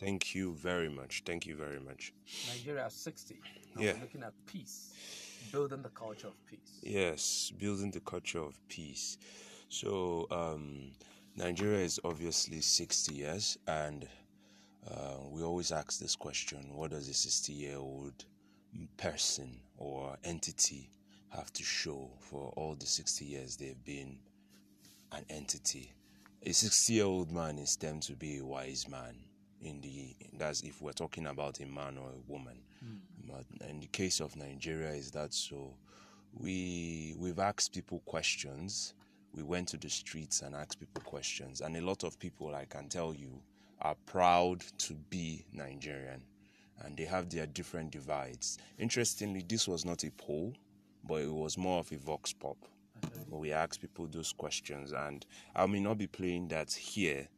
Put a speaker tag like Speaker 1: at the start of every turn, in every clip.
Speaker 1: Thank you very much. Thank you very much.
Speaker 2: Nigeria 60. Now
Speaker 1: Yeah.
Speaker 2: We're looking at peace, building the culture of peace.
Speaker 1: Yes, building the culture of peace. So, um, Nigeria is obviously 60 years, and uh, we always ask this question what does a 60 year old person or entity have to show for all the 60 years they've been an entity? A 60 year old man is termed to be a wise man. In the that's if we're talking about a man or a woman. Hmm. But in the case of Nigeria, is that so? We we've asked people questions. We went to the streets and asked people questions, and a lot of people, I can tell you, are proud to be Nigerian, and they have their different divides. Interestingly, this was not a poll, but it was more of a vox pop. But we asked people those questions, and I may not be playing that here,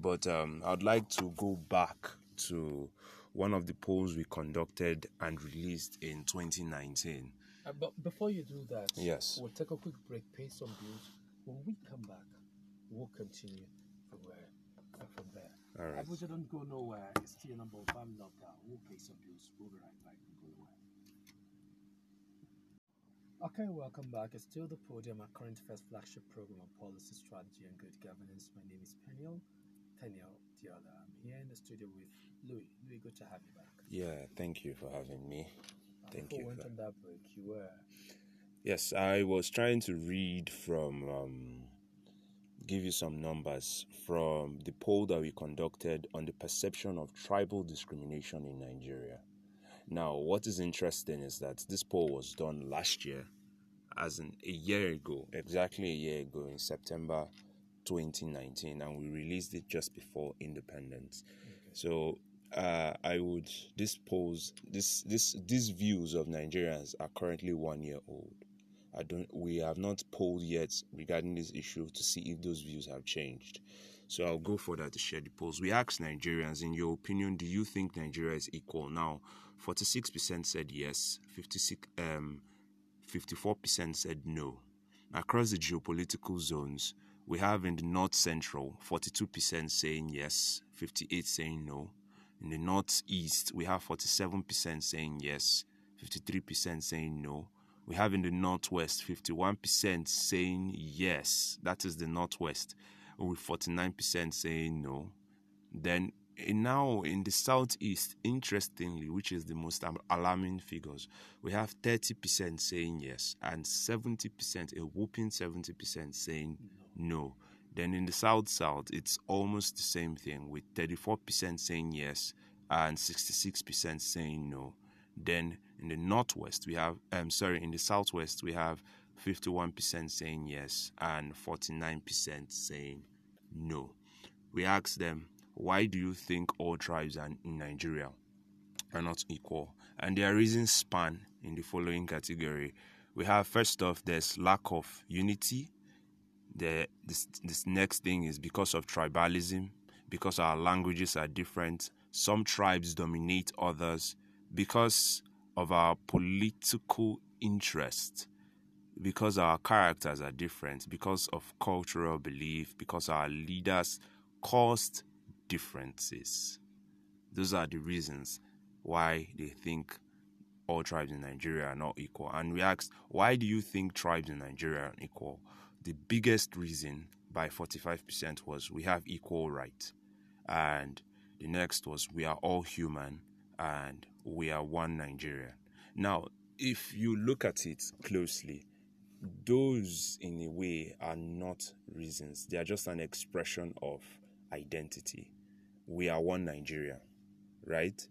Speaker 1: but um, I'd like to go back to one of the polls we conducted and released in 2019.
Speaker 2: Uh, but before you do that,
Speaker 1: Yes.
Speaker 2: we'll take a quick break, pay some bills. When we come back, we'll continue from where from there.
Speaker 1: All right.
Speaker 2: Abuja don't go nowhere. It's still number one lockdown. We'll pay some bills. We'll be right back. Don't go nowhere. Okay, welcome back. It's still the podium, our current first flagship program on policy, strategy, and good governance. My name is Peniel, I'm here in the studio with Louis. Louis, good to have you back.
Speaker 1: Yeah, thank you for having me. Thank you
Speaker 2: we went on that break, you were
Speaker 1: Yes, I was trying to read from, um, give you some numbers from the poll that we conducted on the perception of tribal discrimination in Nigeria. Now, what is interesting is that this poll was done last year, as in a year ago, exactly a year ago in September 2019, and we released it just before independence. So uh, I would this polls this this these views of Nigerians are currently one year old. I don't we have not polled yet regarding this issue to see if those views have changed. So I'll go for that to share the polls. We asked Nigerians, in your opinion, do you think Nigeria is equal? Now, 46% said yes, 56 um 54% said no. Across the geopolitical zones, we have in the north central 42% saying yes, 58 saying no. In the northeast, we have 47% saying yes, 53% saying no. We have in the northwest 51% saying yes, that is the northwest, with 49% saying no. Then now in the southeast, interestingly, which is the most alarming figures, we have 30% saying yes and 70%, a whooping 70% saying no. Then in the south south, it's almost the same thing with 34% saying yes and 66% saying no. Then in the northwest, we have, um, sorry, in the southwest, we have 51% saying yes and 49% saying no. We asked them, why do you think all tribes in Nigeria are not equal? And their reasons span in the following category. We have first off, there's lack of unity. The this this next thing is because of tribalism, because our languages are different. Some tribes dominate others because of our political interest, because our characters are different, because of cultural belief, because our leaders caused differences. Those are the reasons why they think all tribes in Nigeria are not equal. And we asked, why do you think tribes in Nigeria are equal? The biggest reason by 45% was we have equal rights. And the next was we are all human and we are one Nigeria. Now, if you look at it closely, those in a way are not reasons. They are just an expression of identity. We are one Nigeria, right?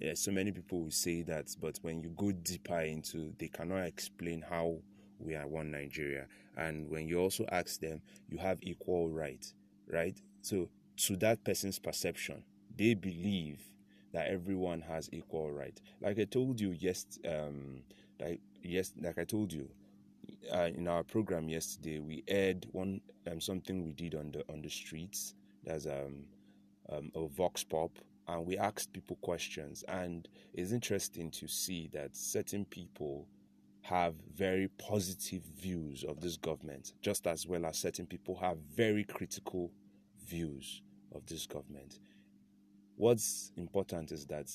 Speaker 1: Yeah, so many people will say that, but when you go deeper into, they cannot explain how we are one Nigeria. And when you also ask them, you have equal right, right? So to that person's perception, they believe that everyone has equal right. Like I told you yes, um, like yes, like I told you, uh, in our program yesterday, we aired one um, something we did on the on the streets. There's um, um, a vox pop, and we asked people questions. And it's interesting to see that certain people have very positive views of this government, just as well as certain people have very critical views of this government. what's important is that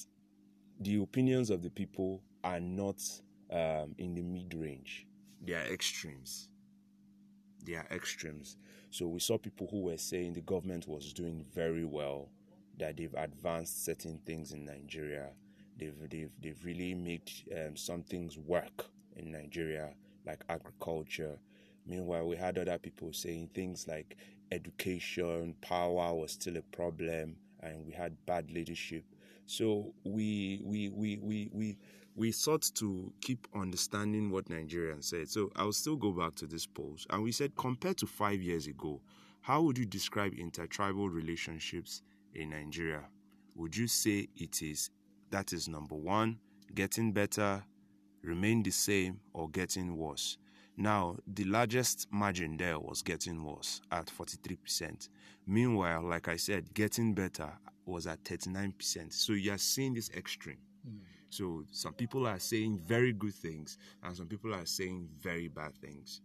Speaker 1: the opinions of the people are not um, in the mid range, they are extremes. They are extremes. So we saw people who were saying the government was doing very well, that they've advanced certain things in Nigeria. They've they've, they've really made um, some things work in Nigeria, like agriculture. Meanwhile, we had other people saying things like education, power was still a problem, and we had bad leadership. So we we we we we we sought to keep understanding what Nigerians said. So I'll still go back to this post, and we said compared to five years ago, how would you describe intertribal relationships in Nigeria? Would you say it is that is number one, getting better, remain the same, or getting worse? Now, the largest margin there was getting worse at 43%. Meanwhile, like I said, getting better was at 39%. So you're seeing this extreme. Mm. So some people are saying very good things, and some people are saying very bad things.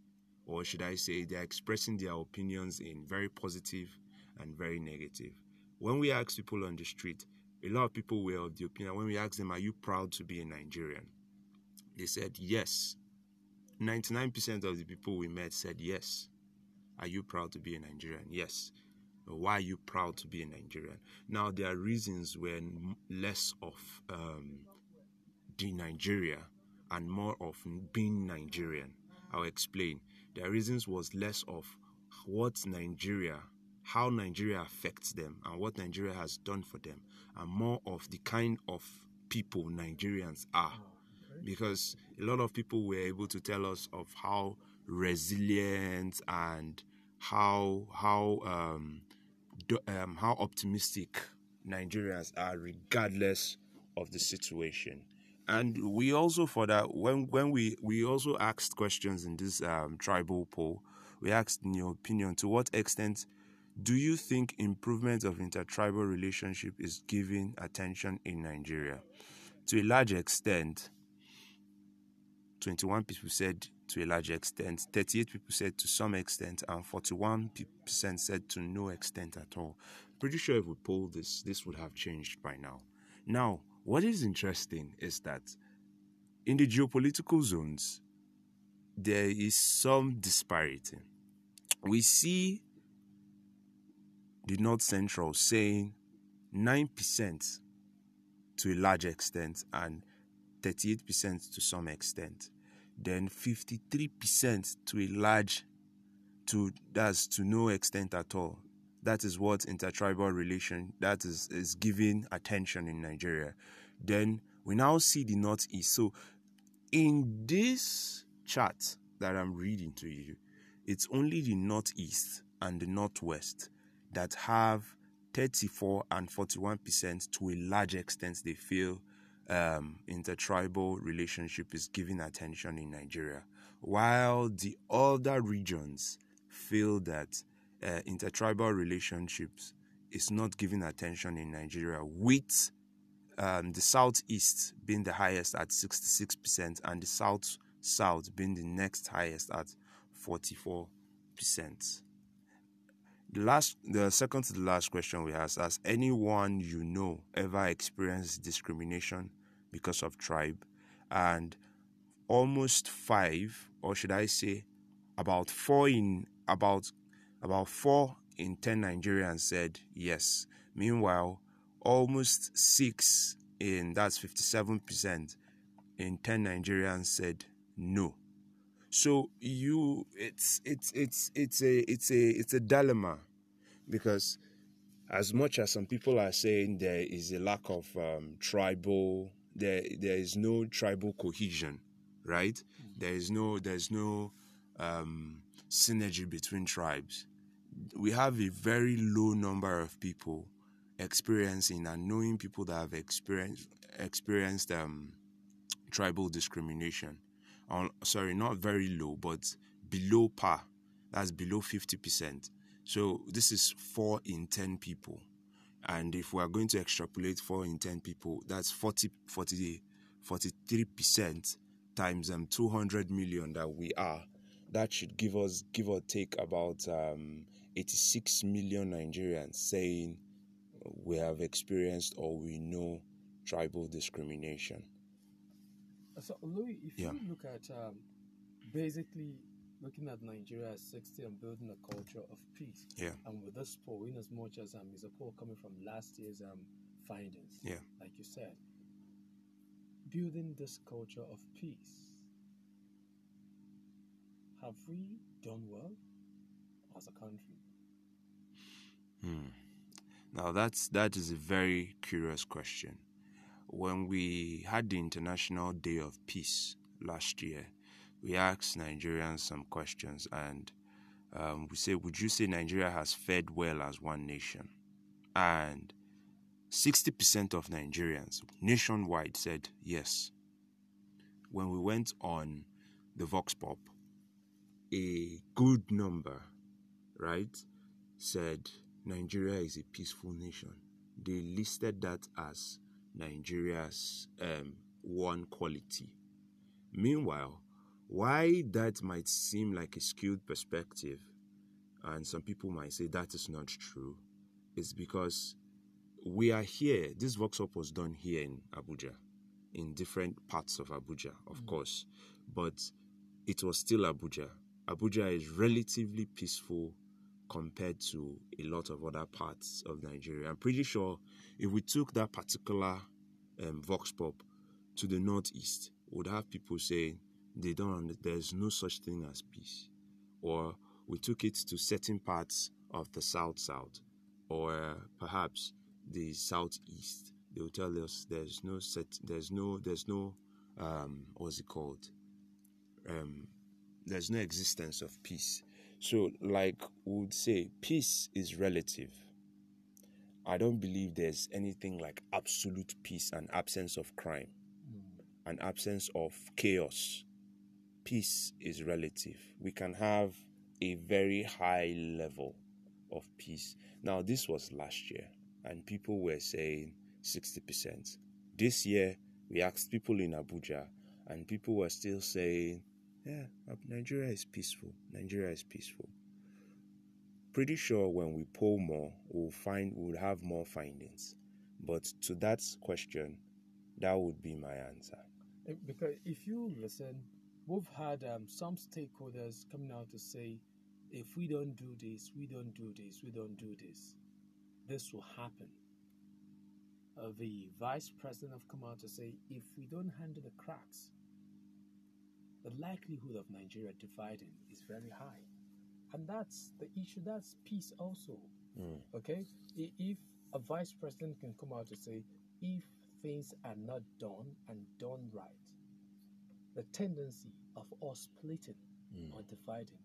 Speaker 1: Or should I say, they're expressing their opinions in very positive and very negative. When we ask people on the street, a lot of people were of the opinion, when we ask them, Are you proud to be a Nigerian? They said yes. 99% of the people we met said yes. Are you proud to be a Nigerian? Yes. Why are you proud to be a Nigerian? Now, there are reasons when less of um, the Nigeria and more of being Nigerian. I'll explain. The reasons was less of what Nigeria, how Nigeria affects them, and what Nigeria has done for them, and more of the kind of people Nigerians are because a lot of people were able to tell us of how resilient and how how um, do, um, how optimistic Nigerians are regardless of the situation. And we also for that when when we we also asked questions in this um, tribal poll, we asked in your opinion to what extent do you think improvement of intertribal relationship is given attention in Nigeria? To a large extent, 21 people said to a large extent, 38 people said to some extent, and 41% said to no extent at all. Pretty sure if we poll this, this would have changed by now. Now, what is interesting is that in the geopolitical zones, there is some disparity. We see the North Central saying 9% to a large extent and 38% to some extent, then 53% to a large, to that's to no extent at all. That is what intertribal relation that is is giving attention in Nigeria. Then we now see the northeast. So in this chart that I'm reading to you, it's only the northeast and the northwest that have 34 and 41 percent to a large extent they feel um, intertribal relationship is given attention in Nigeria, while the other regions feel that uh, intertribal relationships is not given attention in Nigeria, with um, the southeast being the highest at 66% and the south south being the next highest at 44%. The last, the second to the last question we asked: Has anyone you know ever experienced discrimination because of tribe, and almost five, or should I say, about four in about about four in ten Nigerians said yes. Meanwhile, almost six in that's fifty seven percent in ten Nigerians said no. So you, it's it's it's it's a it's a it's a dilemma because as much as some people are saying there is a lack of um, tribal there there is no tribal cohesion, right? Mm-hmm. There is no there's no um, synergy between tribes. We have a very low number of people experiencing and knowing people that have experienced experienced um, tribal discrimination. On, sorry, not very low, but below par. That's below fifty percent. So this is four in ten people. And if we are going to extrapolate 4 in 10 people, that's 40, 40 43% times um, 200 million that we are. That should give us, give or take, about um, 86 million Nigerians saying, we have experienced or we know tribal discrimination.
Speaker 2: So, Louis, if
Speaker 1: Yeah.
Speaker 2: you look at um, basically looking at Nigeria as 60 and building a culture of peace,
Speaker 1: Yeah.
Speaker 2: and with this poll, in as much as um, is a poll coming from last year's um, findings,
Speaker 1: Yeah.
Speaker 2: like you said, building this culture of peace, have we done well as a country?
Speaker 1: Hmm. Now that's that is a very curious question. When we had the International Day of Peace last year, we asked Nigerians some questions, and um, we said, "Would you say Nigeria has fared well as one nation?" And sixty percent of Nigerians nationwide said yes. When we went on the Vox Pop, a good number, right, said Nigeria is a peaceful nation. They listed that as Nigeria's um, one quality. Meanwhile, why that might seem like a skewed perspective, and some people might say that is not true, is because we are here. This Vox Pop was done here in Abuja, in different parts of Abuja, of course, but it was still Abuja. Abuja is relatively peaceful compared to a lot of other parts of Nigeria. I'm pretty sure if we took that particular um, Vox Pop to the northeast, would have people saying they don't. There's no such thing as peace, or we took it to certain parts of the south south, or perhaps the southeast. They will tell us there's no set. There's no. There's no. Um, what's it called? Um, there's no existence of peace. So, like we would say, peace is relative. I don't believe there's anything like absolute peace and absence of crime, an absence of chaos. Peace is relative. We can have a very high level of peace. Now, this was last year, and people were saying 60%. This year, we asked people in Abuja, and people were still saying, yeah, Nigeria is peaceful. Nigeria is peaceful. Pretty sure when we poll more, we'll find we'll have more findings. But to that question, that would be my answer.
Speaker 2: Eh, Because if you listen, we've had um, some stakeholders coming out to say, if we don't do this, we don't do this, we don't do this, this will happen. Uh, the vice president have come out to say, if we don't handle the cracks, the likelihood of Nigeria dividing is very high. And that's the issue, that's peace also.
Speaker 1: Mm.
Speaker 2: Okay? If a vice president can come out to say, if things are not done and done right, the tendency of us splitting
Speaker 1: Mm.
Speaker 2: or dividing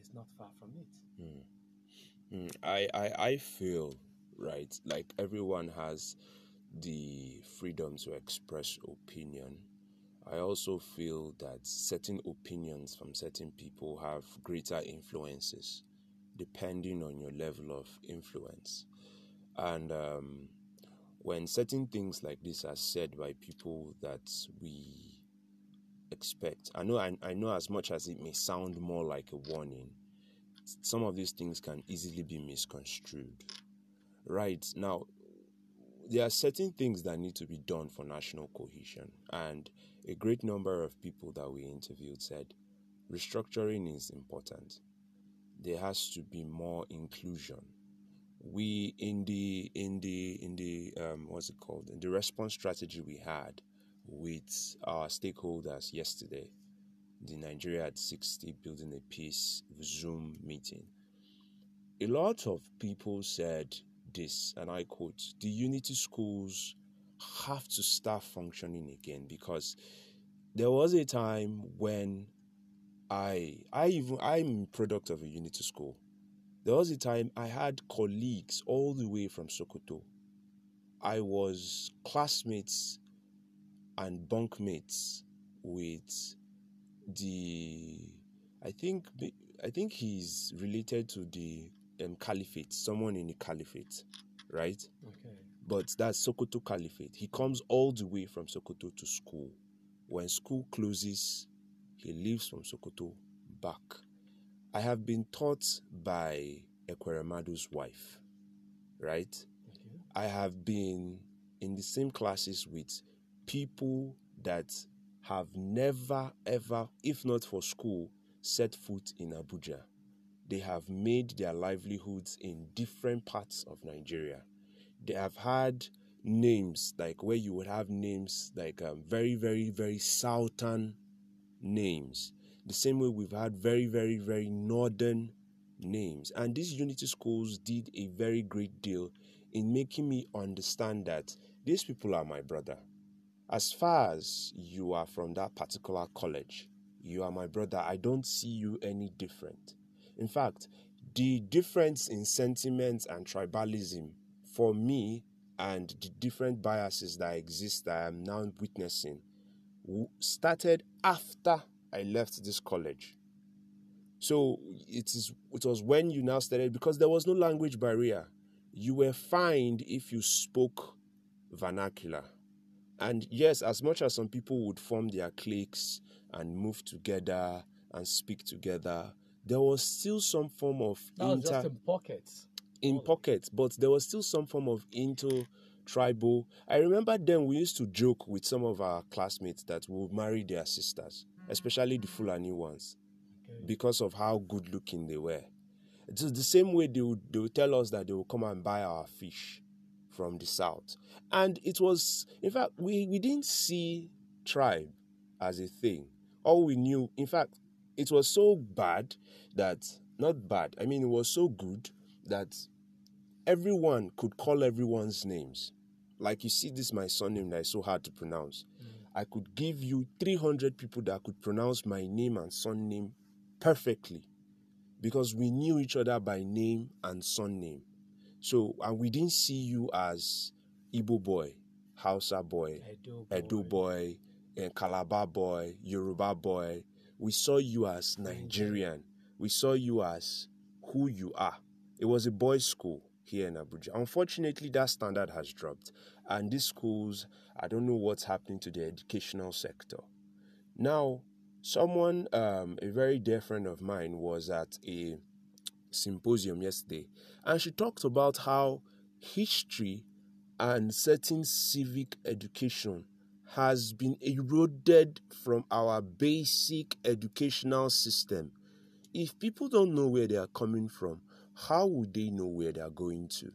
Speaker 2: is not far from it.
Speaker 1: Mm. Mm, I, I I feel right like everyone has the freedom to express opinion. I also feel that certain opinions from certain people have greater influences depending on your level of influence. And um, when certain things like this are said by people that we expect, I know I, I know as much as it may sound more like a warning, some of these things can easily be misconstrued. Right now, there are certain things that need to be done for national cohesion, and a great number of people that we interviewed said restructuring is important. There has to be more inclusion. We in the in the in the um, what's it called in the response strategy we had with our stakeholders yesterday, the Nigeria at 60 Building a Peace Zoom meeting. A lot of people said this, and I quote The unity schools have to start functioning again because there was a time when I, I even, I'm product of a unity school. There was a time I had colleagues all the way from Sokoto. I was classmates and bunkmates with the I think I think he's related to the um, caliphate, someone in the caliphate, right?
Speaker 2: Okay.
Speaker 1: But that's Sokoto Caliphate. He comes all the way from Sokoto to school. When school closes, he leaves from Sokoto back. I have been taught by Ekweremadu's wife, right?
Speaker 2: Okay.
Speaker 1: I have been in the same classes with people that have never, ever, if not for school, set foot in Abuja. They have made their livelihoods in different parts of Nigeria. They have had names like where you would have names like um, very, very, very southern names. The same way we've had very, very, very northern names. And these unity schools did a very great deal in making me understand that these people are my brother. As far as you are from that particular college, you are my brother. I don't see you any different. In fact, the difference in sentiments and tribalism for me and the different biases that exist that I am now witnessing started after I left this college. So it is it was when you now started because there was no language barrier. You were fined if you spoke vernacular. And yes, as much as some people would form their cliques and move together and speak together, there was still some form of
Speaker 2: that was just in pockets.
Speaker 1: In oh. pockets, but there was still some form of inter tribal. I remember then we used to joke with some of our classmates that we would marry their sisters, especially the Fulani ones, okay. because of how good looking they were. It's the same way they would, they would tell us that they would come and buy our fish from the south. And it was, in fact, we, we didn't see tribe as a thing. All we knew, in fact, it was so bad that, not bad, I mean, it was so good that everyone could call everyone's names. Like you see, this my surname that is so hard to pronounce. Mm. I could give you 300 people that could pronounce my name and surname perfectly because we knew each other by name and surname. So, and we didn't see you as Igbo boy, Hausa boy,
Speaker 2: Edo boy,
Speaker 1: Edo boy and eh, Calabar boy, Yoruba boy. We saw you as Nigerian. We saw you as who you are. It was a boys' school here in Abuja. Unfortunately, that standard has dropped, and these schools, I don't know what's happening to the educational sector. Now, someone, um, a very dear friend of mine, was at a symposium yesterday, and she talked about how history and certain civic education has been eroded from our basic educational system. If people don't know where they are coming from, how would they know where they are going to?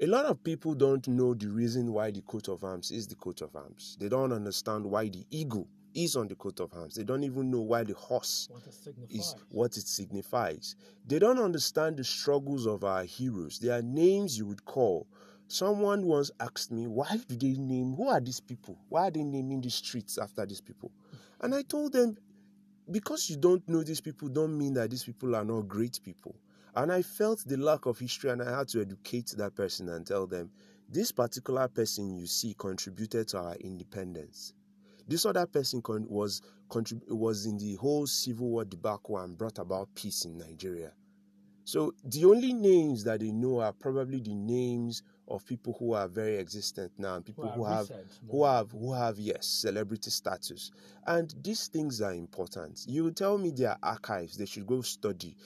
Speaker 1: A lot of people don't know the reason why the coat of arms is the coat of arms. They don't understand why the eagle is on the coat of arms. They don't even know why the horse
Speaker 2: what
Speaker 1: is what it signifies. They don't understand the struggles of our heroes. They are names you would call. Someone once asked me, why do they name, who are these people? Why are they naming the streets after these people? And I told them, because you don't know these people, don't mean that these people are not great people. And I felt the lack of history, and I had to educate that person and tell them, this particular person you see contributed to our independence. This other person con- was contrib- was in the whole civil war debacle and brought about peace in Nigeria. So the only names that they know are probably the names of people who are very existent now and people who, who have who have who have yes celebrity status. And these things are important. You tell me their archives, they should go study.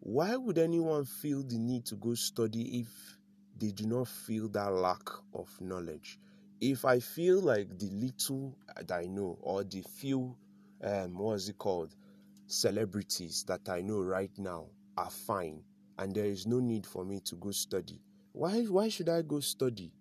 Speaker 1: Why would anyone feel the need to go study if they do not feel that lack of knowledge? If I feel like the little that I know or the few, um, what's it called, celebrities that I know right now are fine and there is no need for me to go study, why, why should I go study?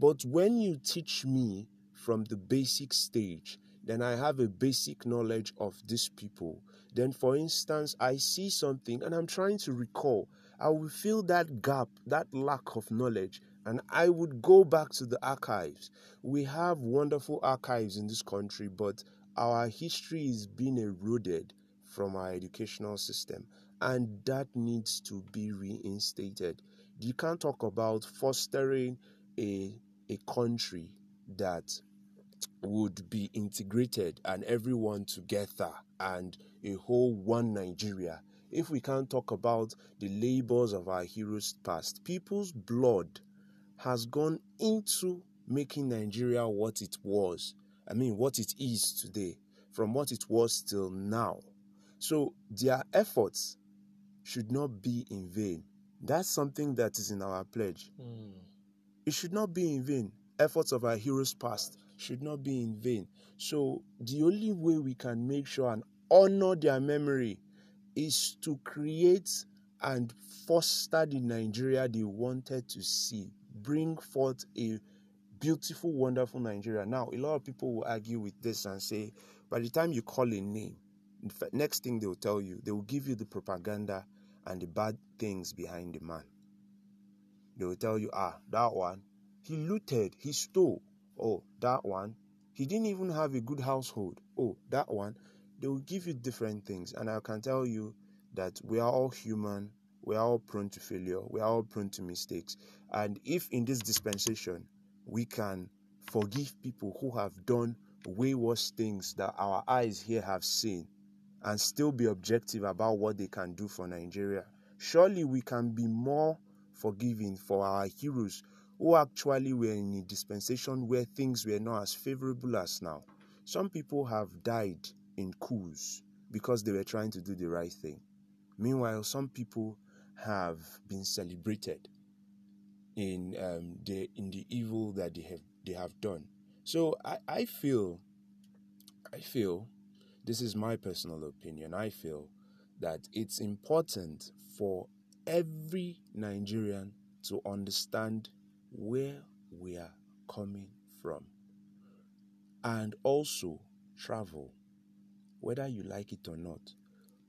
Speaker 1: But when you teach me from the basic stage, then I have a basic knowledge of these people. Then, for instance, I see something and I'm trying to recall. I will feel that gap, that lack of knowledge, and I would go back to the archives. We have wonderful archives in this country, but our history is being eroded from our educational system, and that needs to be reinstated. You can't talk about fostering a, a country that would be integrated and everyone together and a whole one Nigeria. If we can't talk about the labors of our heroes past, people's blood has gone into making Nigeria what it was. I mean, what it is today, from what it was till now. So their efforts should not be in vain. That's something that is in our pledge.
Speaker 2: Mm.
Speaker 1: it should not be in vain. Efforts of our heroes past should not be in vain. So, the only way we can make sure and honor their memory is to create and foster the Nigeria they wanted to see, bring forth a beautiful, wonderful Nigeria. Now, a lot of people will argue with this and say, by the time you call a name, next thing they will tell you, they will give you the propaganda and the bad things behind the man. They will tell you, ah, that one, he looted, he stole. Oh, that one, he didn't even have a good household. Oh, that one, they will give you different things. And I can tell you that we are all human, we are all prone to failure, we are all prone to mistakes. And if in this dispensation we can forgive people who have done way worse things that our eyes here have seen and still be objective about what they can do for Nigeria, surely we can be more forgiving for our heroes who actually were in a dispensation where things were not as favorable as now. Some people have died in coups because they were trying to do the right thing. Meanwhile, some people have been celebrated in um, the in the evil that they have they have done. So I, I feel I feel this is my personal opinion. I feel that it's important for every Nigerian to understand where we are coming from and also travel, whether you like it or not.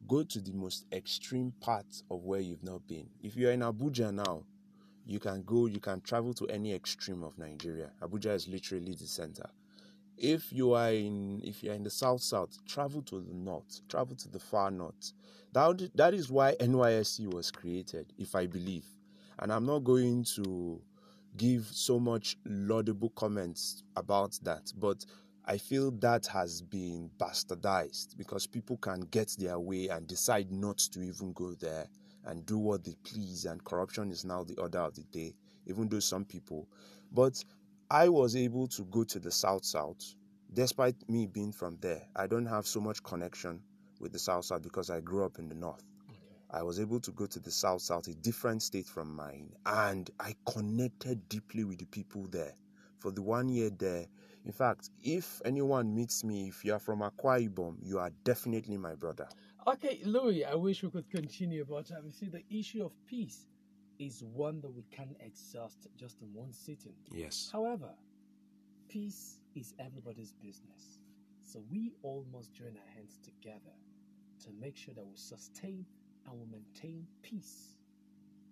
Speaker 1: Go to the most extreme part of where you've not been. If you're in Abuja now, you can go, you can travel to any extreme of Nigeria. Abuja is literally the center. If you are in if you are in the south south, travel to the north, travel to the far north. That, that is why NYSC was created, if I believe. And I'm not going to give so much laudable comments about that, but I feel that has been bastardized because people can get their way and decide not to even go there and do what they please, and corruption is now the order of the day, even though some people. But I was able to go to the South South, despite me being from there. I don't have so much connection with the South South because I grew up in the North. I was able to go to the South South, a different state from mine, and I connected deeply with the people there. For the one year there, in fact, if anyone meets me, if you are from Akwa Ibom, you are definitely my brother.
Speaker 2: Okay, Louis, I wish we could continue, but um, see, the issue of peace is one that we can't exhaust just in one sitting.
Speaker 1: Yes.
Speaker 2: However, peace is everybody's business. So we all must join our hands together to make sure that we sustain and we maintain peace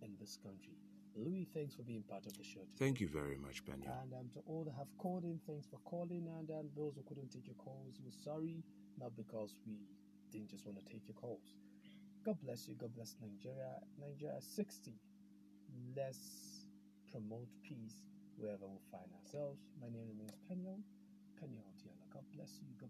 Speaker 2: in this country. Louis, thanks for being part of the show. Today.
Speaker 1: Thank you very much, Benny.
Speaker 2: And um, to all that have called in, thanks for calling. And um, those who couldn't take your calls, we're sorry, not because we didn't just want to take your calls. God bless you. God bless Nigeria. Nigeria 60. Let's promote peace wherever we find ourselves. My name remains Peniel. Peniel Diala. God bless you. God